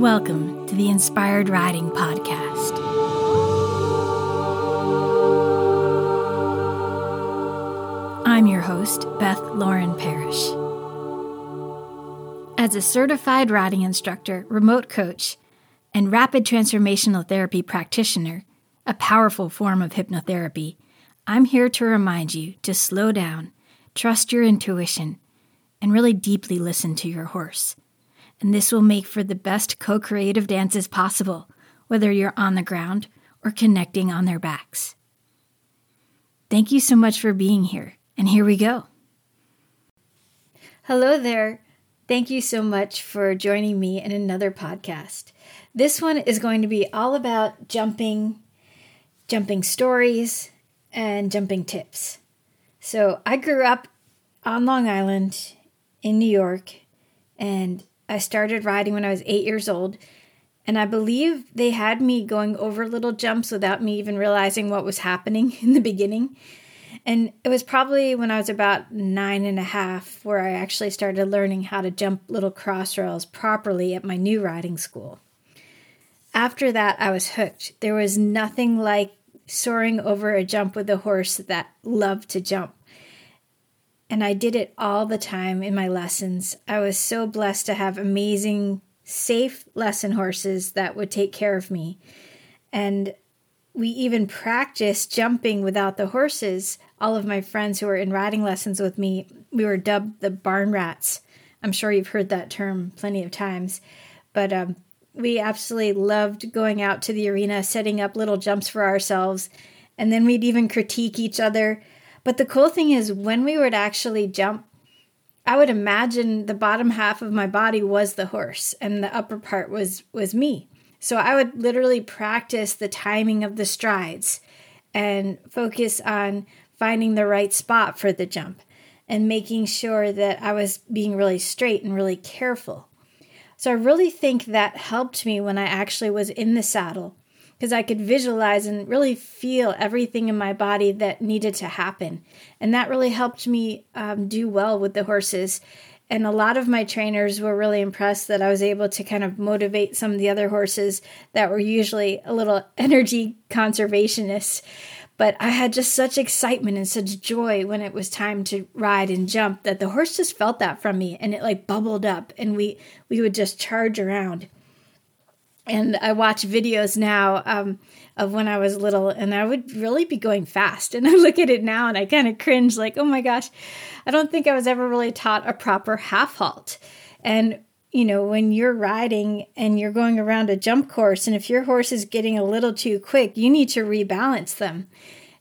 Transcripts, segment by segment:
Welcome to the Inspired Riding Podcast. I'm your host, Beth Lauren Parrish. As a certified riding instructor, remote coach, and rapid transformational therapy practitioner, a powerful form of hypnotherapy, I'm here to remind you to slow down, trust your intuition, and really deeply listen to your horse. And this will make for the best co creative dances possible, whether you're on the ground or connecting on their backs. Thank you so much for being here, and here we go. Hello there. Thank you so much for joining me in another podcast. This one is going to be all about jumping, jumping stories, and jumping tips. So, I grew up on Long Island in New York, and I started riding when I was eight years old. And I believe they had me going over little jumps without me even realizing what was happening in the beginning. And it was probably when I was about nine and a half where I actually started learning how to jump little cross rails properly at my new riding school. After that, I was hooked. There was nothing like soaring over a jump with a horse that loved to jump. And I did it all the time in my lessons. I was so blessed to have amazing, safe lesson horses that would take care of me. And we even practiced jumping without the horses. All of my friends who were in riding lessons with me, we were dubbed the barn rats. I'm sure you've heard that term plenty of times. But um, we absolutely loved going out to the arena, setting up little jumps for ourselves. And then we'd even critique each other but the cool thing is, when we would actually jump, I would imagine the bottom half of my body was the horse and the upper part was was me. So I would literally practice the timing of the strides and focus on finding the right spot for the jump and making sure that I was being really straight and really careful. So I really think that helped me when I actually was in the saddle because I could visualize and really feel everything in my body that needed to happen. And that really helped me um, do well with the horses. And a lot of my trainers were really impressed that I was able to kind of motivate some of the other horses that were usually a little energy conservationists. But I had just such excitement and such joy when it was time to ride and jump that the horse just felt that from me and it like bubbled up and we we would just charge around and I watch videos now um, of when I was little, and I would really be going fast. And I look at it now and I kind of cringe, like, oh my gosh, I don't think I was ever really taught a proper half halt. And you know, when you're riding and you're going around a jump course, and if your horse is getting a little too quick, you need to rebalance them.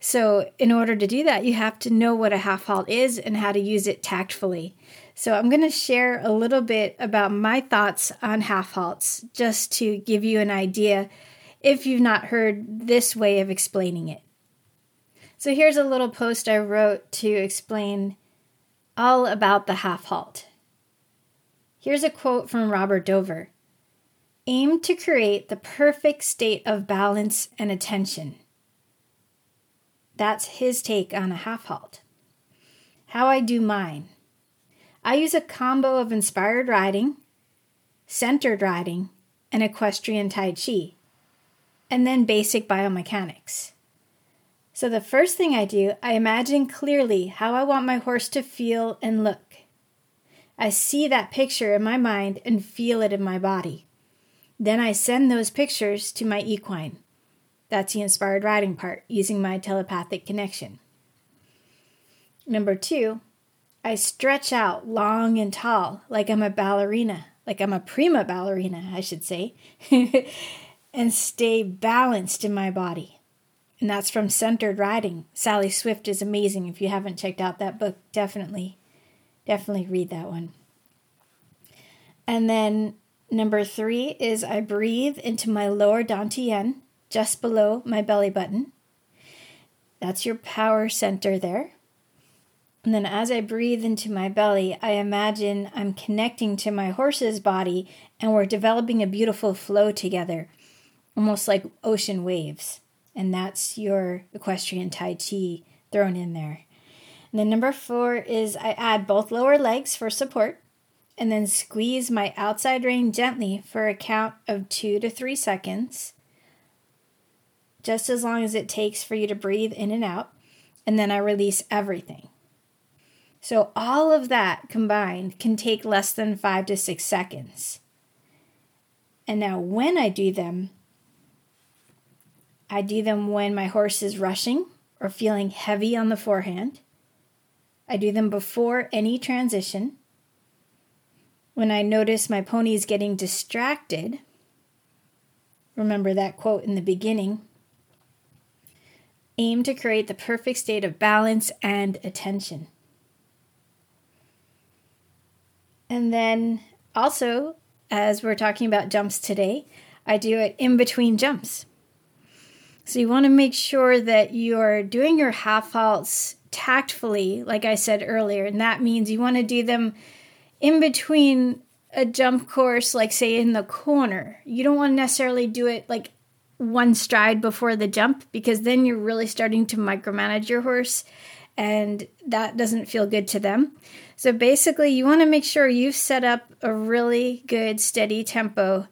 So, in order to do that, you have to know what a half halt is and how to use it tactfully. So, I'm going to share a little bit about my thoughts on half halts just to give you an idea if you've not heard this way of explaining it. So, here's a little post I wrote to explain all about the half halt. Here's a quote from Robert Dover Aim to create the perfect state of balance and attention. That's his take on a half halt. How I do mine. I use a combo of inspired riding, centered riding, and equestrian Tai Chi, and then basic biomechanics. So, the first thing I do, I imagine clearly how I want my horse to feel and look. I see that picture in my mind and feel it in my body. Then I send those pictures to my equine. That's the inspired riding part, using my telepathic connection. Number two, I stretch out long and tall, like I'm a ballerina, like I'm a prima ballerina, I should say, and stay balanced in my body. And that's from Centered Riding. Sally Swift is amazing. If you haven't checked out that book, definitely, definitely read that one. And then number three is I breathe into my lower dantian, just below my belly button. That's your power center there. And then as I breathe into my belly, I imagine I'm connecting to my horse's body and we're developing a beautiful flow together, almost like ocean waves. And that's your equestrian Tai Chi thrown in there. And then number four is I add both lower legs for support. and then squeeze my outside rein gently for a count of two to three seconds, just as long as it takes for you to breathe in and out, and then I release everything. So, all of that combined can take less than five to six seconds. And now, when I do them, I do them when my horse is rushing or feeling heavy on the forehand. I do them before any transition. When I notice my pony is getting distracted, remember that quote in the beginning aim to create the perfect state of balance and attention. And then also, as we're talking about jumps today, I do it in between jumps. So you want to make sure that you're doing your half halts tactfully, like I said earlier, and that means you want to do them in between a jump course, like say in the corner. You don't want to necessarily do it like one stride before the jump because then you're really starting to micromanage your horse and that doesn't feel good to them. So basically, you want to make sure you've set up a really good steady tempo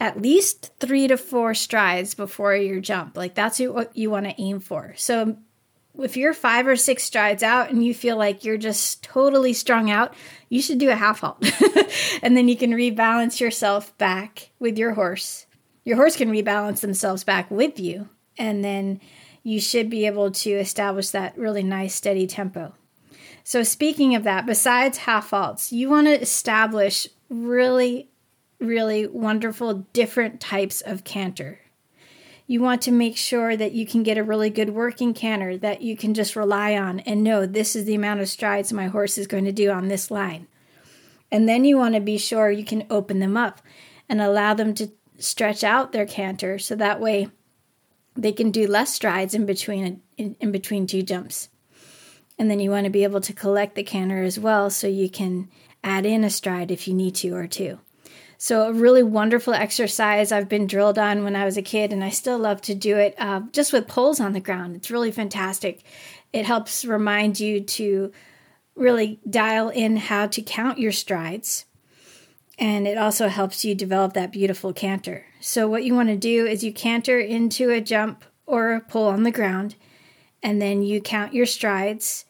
at least three to four strides before your jump. Like that's what you want to aim for. So if you're five or six strides out and you feel like you're just totally strung out, you should do a half halt. and then you can rebalance yourself back with your horse. Your horse can rebalance themselves back with you. And then you should be able to establish that really nice, steady tempo. So, speaking of that, besides half halts, you want to establish really really wonderful different types of canter. You want to make sure that you can get a really good working canter that you can just rely on and know this is the amount of strides my horse is going to do on this line. And then you want to be sure you can open them up and allow them to stretch out their canter so that way they can do less strides in between in, in between two jumps. And then you want to be able to collect the canter as well so you can add in a stride if you need to or two. So, a really wonderful exercise I've been drilled on when I was a kid, and I still love to do it uh, just with poles on the ground. It's really fantastic. It helps remind you to really dial in how to count your strides, and it also helps you develop that beautiful canter. So, what you want to do is you canter into a jump or a pull on the ground, and then you count your strides.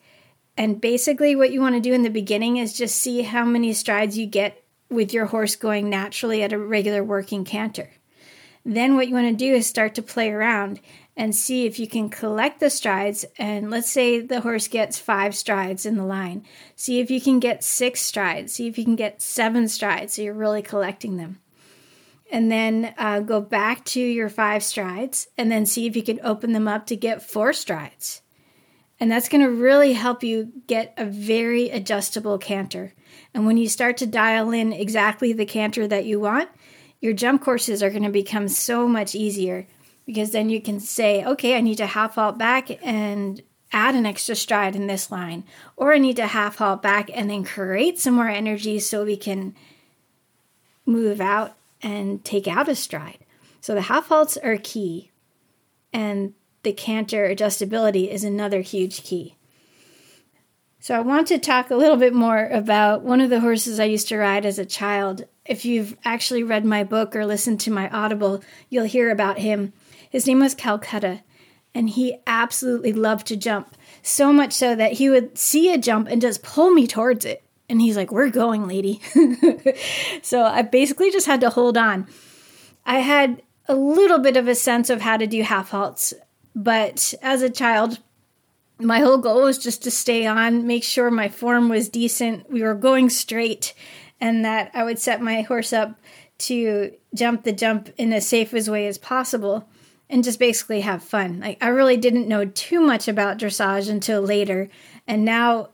And basically, what you want to do in the beginning is just see how many strides you get with your horse going naturally at a regular working canter. Then, what you want to do is start to play around and see if you can collect the strides. And let's say the horse gets five strides in the line. See if you can get six strides. See if you can get seven strides. So you're really collecting them. And then uh, go back to your five strides and then see if you can open them up to get four strides. And that's going to really help you get a very adjustable canter. And when you start to dial in exactly the canter that you want, your jump courses are going to become so much easier because then you can say, okay, I need to half halt back and add an extra stride in this line, or I need to half halt back and then create some more energy so we can move out and take out a stride. So the half halts are key. And the canter adjustability is another huge key. So I want to talk a little bit more about one of the horses I used to ride as a child. If you've actually read my book or listened to my Audible, you'll hear about him. His name was Calcutta, and he absolutely loved to jump. So much so that he would see a jump and just pull me towards it. And he's like, We're going, lady. so I basically just had to hold on. I had a little bit of a sense of how to do half halts but as a child, my whole goal was just to stay on, make sure my form was decent, we were going straight, and that I would set my horse up to jump the jump in as safe way as possible and just basically have fun. Like I really didn't know too much about dressage until later, and now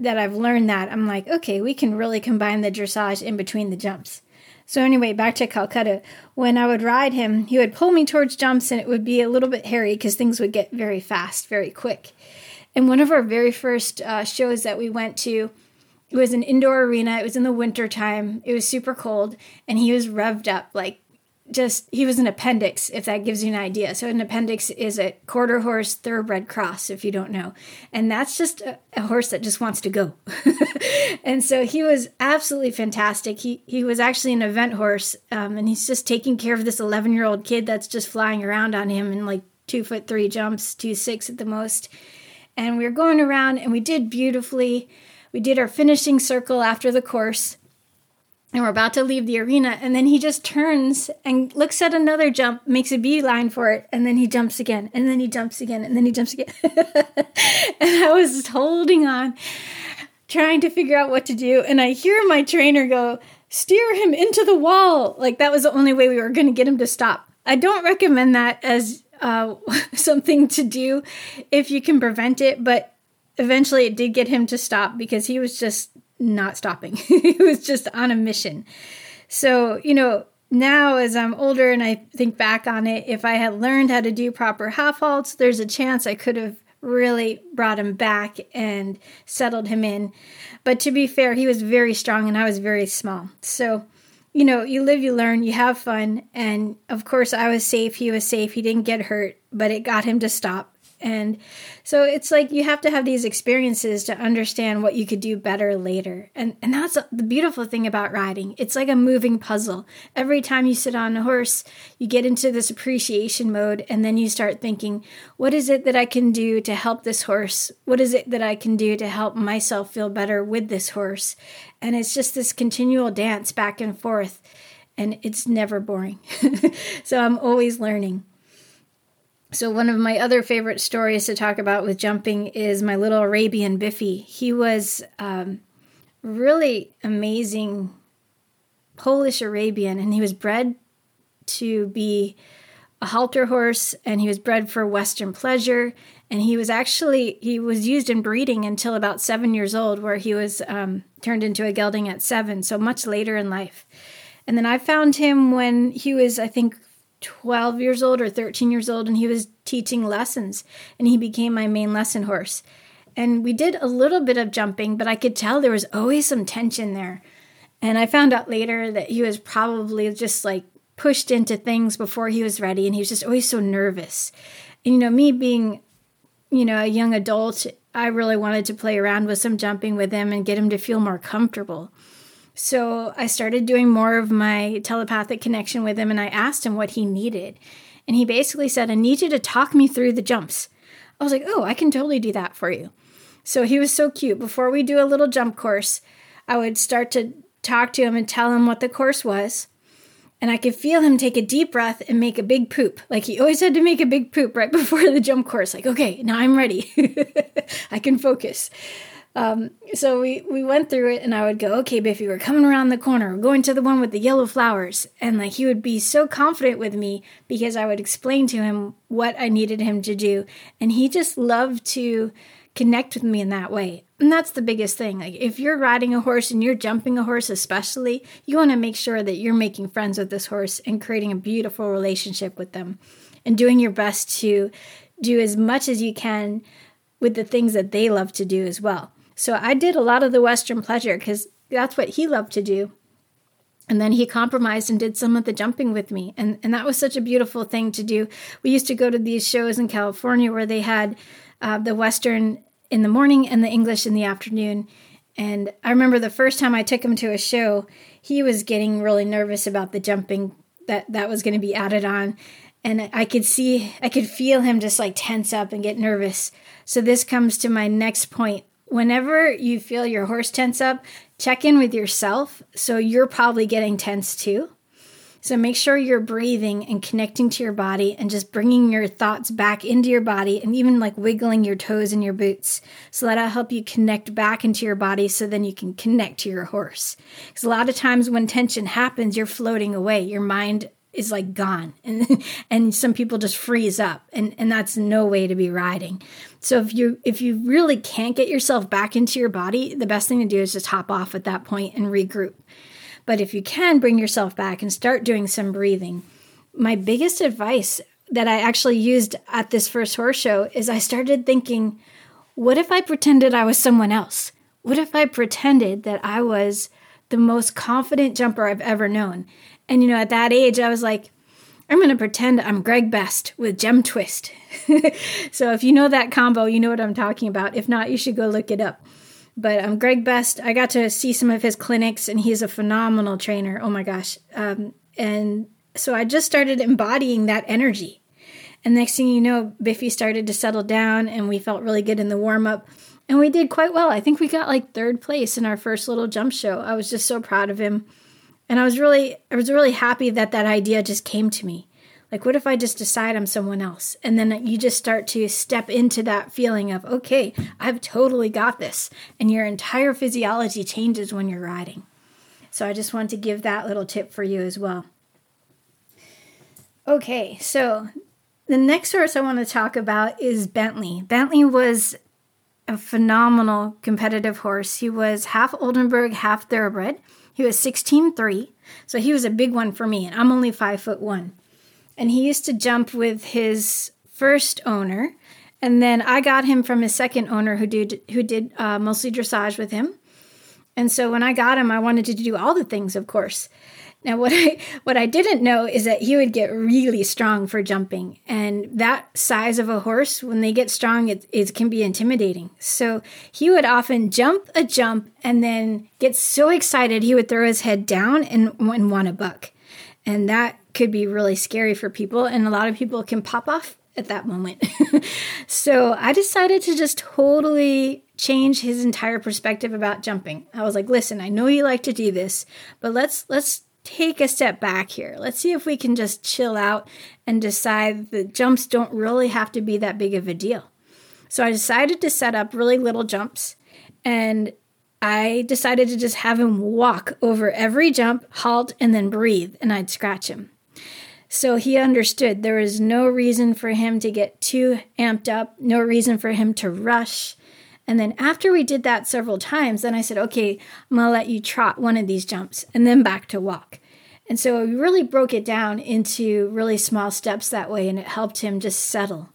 that I've learned that, I'm like, okay, we can really combine the dressage in between the jumps. So, anyway, back to Calcutta. When I would ride him, he would pull me towards jumps and it would be a little bit hairy because things would get very fast, very quick. And one of our very first uh, shows that we went to, it was an indoor arena. It was in the winter time. It was super cold, and he was revved up like just he was an appendix if that gives you an idea. So an appendix is a quarter horse thoroughbred cross if you don't know. And that's just a, a horse that just wants to go. And so he was absolutely fantastic. He he was actually an event horse um, and he's just taking care of this 11 year old kid that's just flying around on him in like two foot three jumps two six at the most. And we were going around and we did beautifully. We did our finishing circle after the course and we're about to leave the arena and then he just turns and looks at another jump makes a beeline for it and then he jumps again and then he jumps again and then he jumps again. And i was holding on trying to figure out what to do and i hear my trainer go steer him into the wall. Like that was the only way we were going to get him to stop. I don't recommend that as uh, something to do if you can prevent it but eventually it did get him to stop because he was just not stopping. he was just on a mission. So, you know, now as I'm older and I think back on it, if I had learned how to do proper half halts, there's a chance I could have really brought him back and settled him in. But to be fair, he was very strong and I was very small. So, you know, you live, you learn, you have fun. And of course, I was safe. He was safe. He didn't get hurt, but it got him to stop. And so it's like you have to have these experiences to understand what you could do better later. And and that's the beautiful thing about riding. It's like a moving puzzle. Every time you sit on a horse, you get into this appreciation mode and then you start thinking, what is it that I can do to help this horse? What is it that I can do to help myself feel better with this horse? And it's just this continual dance back and forth and it's never boring. so I'm always learning. So, one of my other favorite stories to talk about with jumping is my little Arabian Biffy. He was um, really amazing Polish Arabian, and he was bred to be a halter horse, and he was bred for Western pleasure. And he was actually he was used in breeding until about seven years old, where he was um, turned into a gelding at seven, so much later in life. And then I found him when he was, I think, 12 years old or 13 years old and he was teaching lessons and he became my main lesson horse. And we did a little bit of jumping, but I could tell there was always some tension there. And I found out later that he was probably just like pushed into things before he was ready and he was just always so nervous. And you know, me being, you know, a young adult, I really wanted to play around with some jumping with him and get him to feel more comfortable. So I started doing more of my telepathic connection with him and I asked him what he needed. And he basically said, I need you to talk me through the jumps. I was like, oh, I can totally do that for you. So he was so cute. Before we do a little jump course, I would start to talk to him and tell him what the course was. And I could feel him take a deep breath and make a big poop. Like he always had to make a big poop right before the jump course. Like, okay, now I'm ready. I can focus. Um, so we, we went through it and I would go, okay, Biffy, we're coming around the corner. We're going to the one with the yellow flowers. And like he would be so confident with me because I would explain to him what I needed him to do. And he just loved to connect with me in that way. And that's the biggest thing. Like if you're riding a horse and you're jumping a horse especially, you want to make sure that you're making friends with this horse and creating a beautiful relationship with them and doing your best to do as much as you can with the things that they love to do as well. So I did a lot of the Western pleasure because that's what he loved to do. And then he compromised and did some of the jumping with me. And, and that was such a beautiful thing to do. We used to go to these shows in California where they had uh, the Western in the morning and the English in the afternoon. And I remember the first time I took him to a show, he was getting really nervous about the jumping that that was going to be added on. And I could see, I could feel him just like tense up and get nervous. So this comes to my next point whenever you feel your horse tense up, check in with yourself. So you're probably getting tense too. So make sure you're breathing and connecting to your body and just bringing your thoughts back into your body and even like wiggling your toes in your boots. So that'll help you connect back into your body so then you can connect to your horse. Because a lot of times when tension happens, you're floating away. Your mind is like gone. And and some people just freeze up and and that's no way to be riding. So if you if you really can't get yourself back into your body the best thing to do is just hop off at that point and regroup. But if you can bring yourself back and start doing some breathing my biggest advice that i actually used at this first horse show is i started thinking what if i pretended i was someone else? What if i pretended that i was the most confident jumper i've ever known and, you know, at that age, I was like, I'm going to pretend I'm Greg Best with Gem Twist. so if you know that combo, you know what I'm talking about. If not, you should go look it up. But I'm um, Greg Best. I got to see some of his clinics, and he's a phenomenal trainer. Oh my gosh. Um, and so I just started embodying that energy. And next thing you know, Biffy started to settle down, and we felt really good in the warm up. And we did quite well. I think we got like third place in our first little jump show. I was just so proud of him. And I was really I was really happy that that idea just came to me. Like what if I just decide I'm someone else? And then you just start to step into that feeling of, okay, I've totally got this. And your entire physiology changes when you're riding. So I just want to give that little tip for you as well. Okay, so the next horse I want to talk about is Bentley. Bentley was a phenomenal competitive horse. He was half Oldenburg, half thoroughbred. He was 16'3, so he was a big one for me, and I'm only five foot one. And he used to jump with his first owner, and then I got him from his second owner who did who did uh, mostly dressage with him. And so when I got him, I wanted to do all the things, of course. Now, what I what I didn't know is that he would get really strong for jumping, and that size of a horse, when they get strong, it, it can be intimidating. So he would often jump a jump and then get so excited he would throw his head down and, and want to buck, and that could be really scary for people, and a lot of people can pop off at that moment. so I decided to just totally change his entire perspective about jumping. I was like, "Listen, I know you like to do this, but let's let's take a step back here. Let's see if we can just chill out and decide that jumps don't really have to be that big of a deal. So I decided to set up really little jumps and I decided to just have him walk over every jump, halt, and then breathe, and I'd scratch him. So he understood there was no reason for him to get too amped up, no reason for him to rush. And then after we did that several times, then I said, okay, I'm to let you trot one of these jumps and then back to walk. And so we really broke it down into really small steps that way, and it helped him just settle.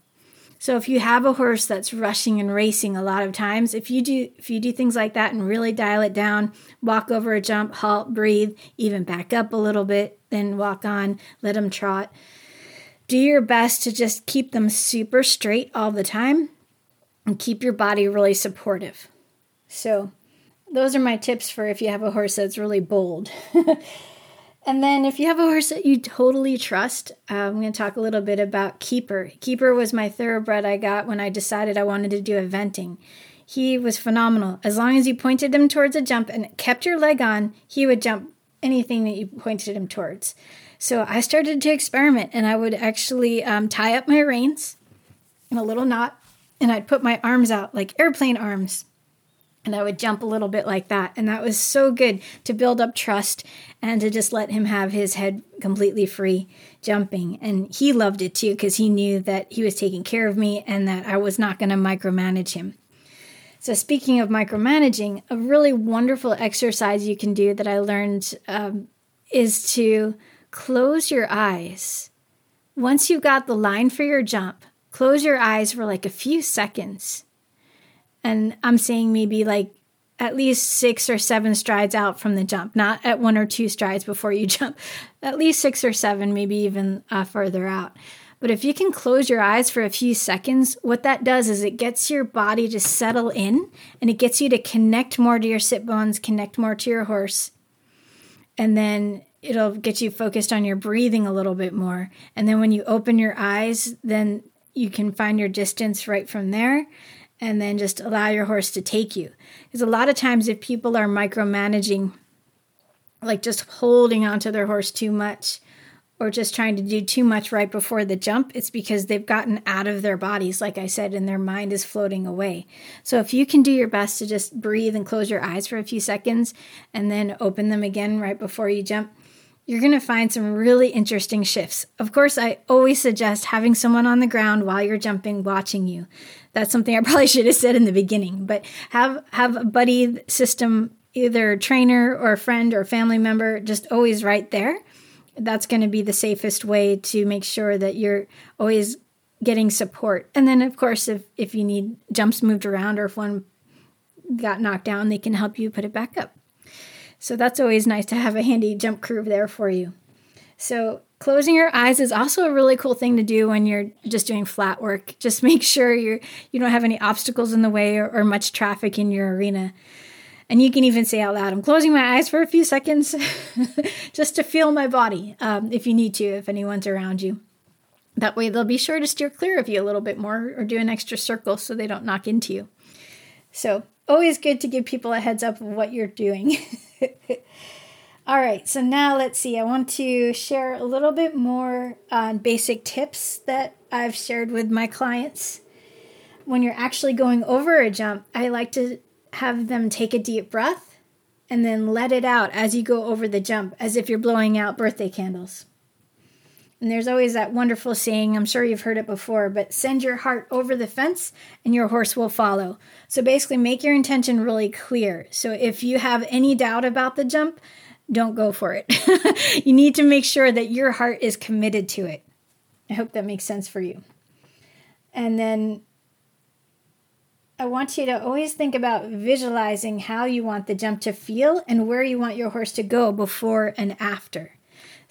So if you have a horse that's rushing and racing a lot of times, if you do if you do things like that and really dial it down, walk over a jump, halt, breathe, even back up a little bit, then walk on, let them trot. Do your best to just keep them super straight all the time and keep your body really supportive. So, those are my tips for if you have a horse that's really bold. and then, if you have a horse that you totally trust, uh, I'm going to talk a little bit about Keeper. Keeper was my thoroughbred I got when I decided I wanted to do eventing. He was phenomenal. As long as you pointed him towards a jump and kept your leg on, he would jump anything that you pointed him towards. So I started to experiment and I would actually um, tie up my reins in a little knot and I'd put my arms out like airplane arms and I would jump a little bit like that. And that was so good to build up trust and to just let him have his head completely free jumping. And he loved it too because he knew that he was taking care of me and that I was not going to micromanage him. So, speaking of micromanaging, a really wonderful exercise you can do that I learned um, is to close your eyes. Once you've got the line for your jump, close your eyes for like a few seconds. And I'm saying maybe like at least six or seven strides out from the jump, not at one or two strides before you jump, at least six or seven, maybe even uh, further out. But if you can close your eyes for a few seconds, what that does is it gets your body to settle in and it gets you to connect more to your sit bones, connect more to your horse. And then it'll get you focused on your breathing a little bit more. And then when you open your eyes, then you can find your distance right from there and then just allow your horse to take you. Because a lot of times, if people are micromanaging, like just holding onto their horse too much, or just trying to do too much right before the jump, it's because they've gotten out of their bodies, like I said, and their mind is floating away. So if you can do your best to just breathe and close your eyes for a few seconds and then open them again right before you jump, you're going to find some really interesting shifts. Of course, I always suggest having someone on the ground while you're jumping watching you. That's something I probably should have said in the beginning, but have have a buddy system either a trainer or a friend or family member just always right there. That's going to be the safest way to make sure that you're always getting support. And then of course if if you need jumps moved around or if one got knocked down, they can help you put it back up. So that's always nice to have a handy jump crew there for you. So closing your eyes is also a really cool thing to do when you're just doing flat work. Just make sure you're you don't have any obstacles in the way or, or much traffic in your arena. And you can even say out loud, I'm closing my eyes for a few seconds just to feel my body um, if you need to, if anyone's around you. That way, they'll be sure to steer clear of you a little bit more or do an extra circle so they don't knock into you. So, always good to give people a heads up of what you're doing. All right, so now let's see. I want to share a little bit more on basic tips that I've shared with my clients. When you're actually going over a jump, I like to have them take a deep breath and then let it out as you go over the jump, as if you're blowing out birthday candles. And there's always that wonderful saying, I'm sure you've heard it before, but send your heart over the fence and your horse will follow. So basically, make your intention really clear. So if you have any doubt about the jump, don't go for it. you need to make sure that your heart is committed to it. I hope that makes sense for you. And then I want you to always think about visualizing how you want the jump to feel and where you want your horse to go before and after.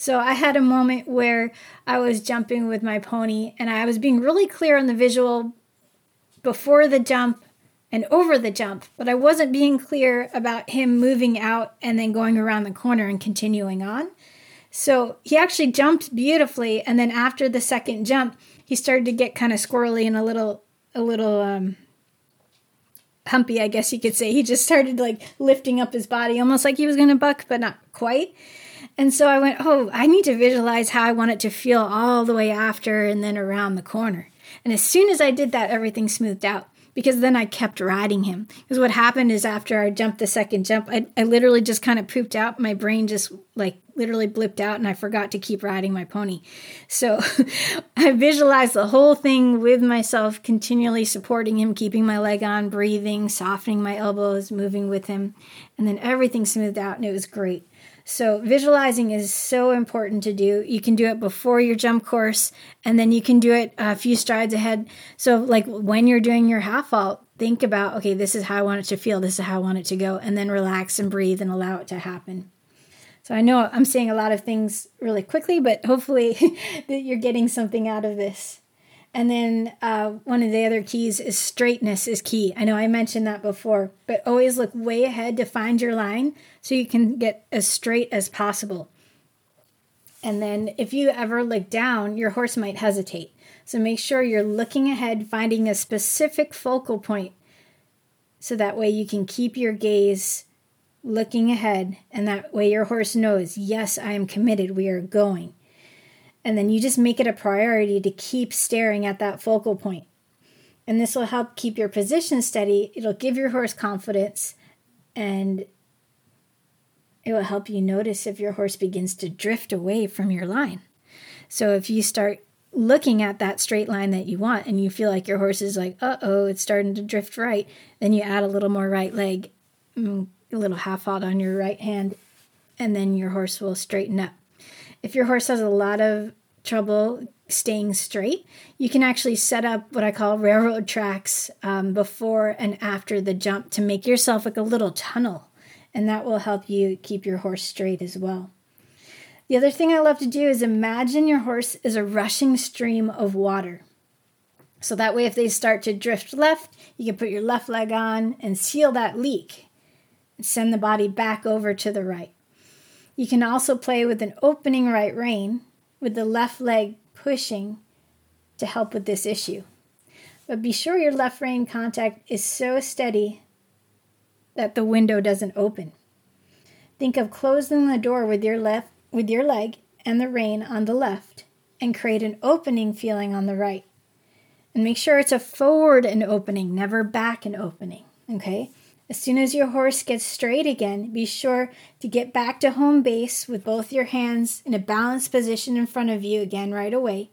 So I had a moment where I was jumping with my pony and I was being really clear on the visual before the jump and over the jump, but I wasn't being clear about him moving out and then going around the corner and continuing on. So he actually jumped beautifully and then after the second jump, he started to get kind of squirrely and a little a little um humpy, I guess you could say. He just started like lifting up his body almost like he was going to buck, but not quite. And so I went, oh, I need to visualize how I want it to feel all the way after and then around the corner. And as soon as I did that, everything smoothed out because then I kept riding him. Because what happened is after I jumped the second jump, I, I literally just kind of pooped out. My brain just like literally blipped out and I forgot to keep riding my pony. So I visualized the whole thing with myself, continually supporting him, keeping my leg on, breathing, softening my elbows, moving with him. And then everything smoothed out and it was great. So, visualizing is so important to do. You can do it before your jump course, and then you can do it a few strides ahead. So, like when you're doing your half halt, think about, okay, this is how I want it to feel, this is how I want it to go, and then relax and breathe and allow it to happen. So, I know I'm saying a lot of things really quickly, but hopefully that you're getting something out of this. And then uh, one of the other keys is straightness is key. I know I mentioned that before, but always look way ahead to find your line so you can get as straight as possible. And then if you ever look down, your horse might hesitate. So make sure you're looking ahead, finding a specific focal point so that way you can keep your gaze looking ahead and that way your horse knows, yes, I am committed, we are going. And then you just make it a priority to keep staring at that focal point. And this will help keep your position steady. It'll give your horse confidence and it will help you notice if your horse begins to drift away from your line. So if you start looking at that straight line that you want and you feel like your horse is like, uh oh, it's starting to drift right, then you add a little more right leg, mm, a little half halt on your right hand, and then your horse will straighten up. If your horse has a lot of trouble staying straight, you can actually set up what I call railroad tracks um, before and after the jump to make yourself like a little tunnel, and that will help you keep your horse straight as well. The other thing I love to do is imagine your horse is a rushing stream of water. So that way, if they start to drift left, you can put your left leg on and seal that leak and send the body back over to the right. You can also play with an opening right rein with the left leg pushing to help with this issue. But be sure your left rein contact is so steady that the window doesn't open. Think of closing the door with your left with your leg and the rein on the left and create an opening feeling on the right. And make sure it's a forward and opening, never back and opening, okay? As soon as your horse gets straight again, be sure to get back to home base with both your hands in a balanced position in front of you again right away.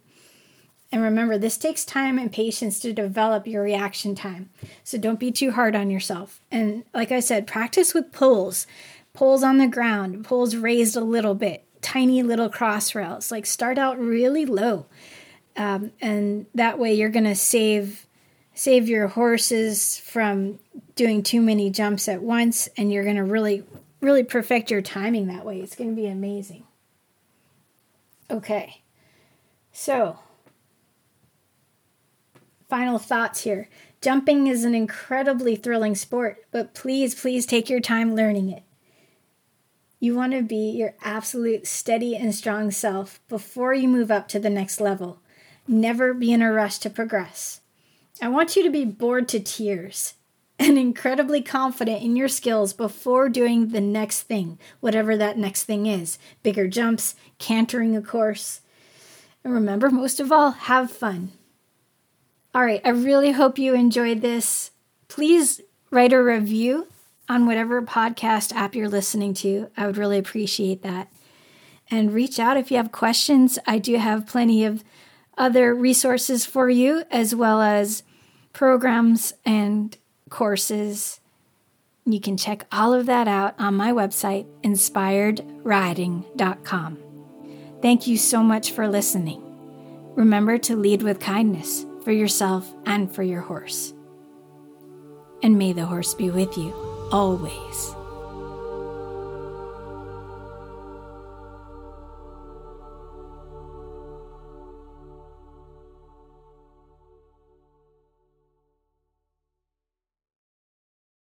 And remember, this takes time and patience to develop your reaction time. So don't be too hard on yourself. And like I said, practice with poles, poles on the ground, poles raised a little bit, tiny little cross rails. Like start out really low. Um, and that way you're going to save save your horses from doing too many jumps at once and you're going to really really perfect your timing that way it's going to be amazing Okay. So, final thoughts here. Jumping is an incredibly thrilling sport, but please, please take your time learning it. You want to be your absolute steady and strong self before you move up to the next level. Never be in a rush to progress. I want you to be bored to tears and incredibly confident in your skills before doing the next thing, whatever that next thing is bigger jumps, cantering a course. And remember, most of all, have fun. All right, I really hope you enjoyed this. Please write a review on whatever podcast app you're listening to. I would really appreciate that. And reach out if you have questions. I do have plenty of other resources for you, as well as programs and courses. You can check all of that out on my website, inspiredriding.com. Thank you so much for listening. Remember to lead with kindness for yourself and for your horse. And may the horse be with you always.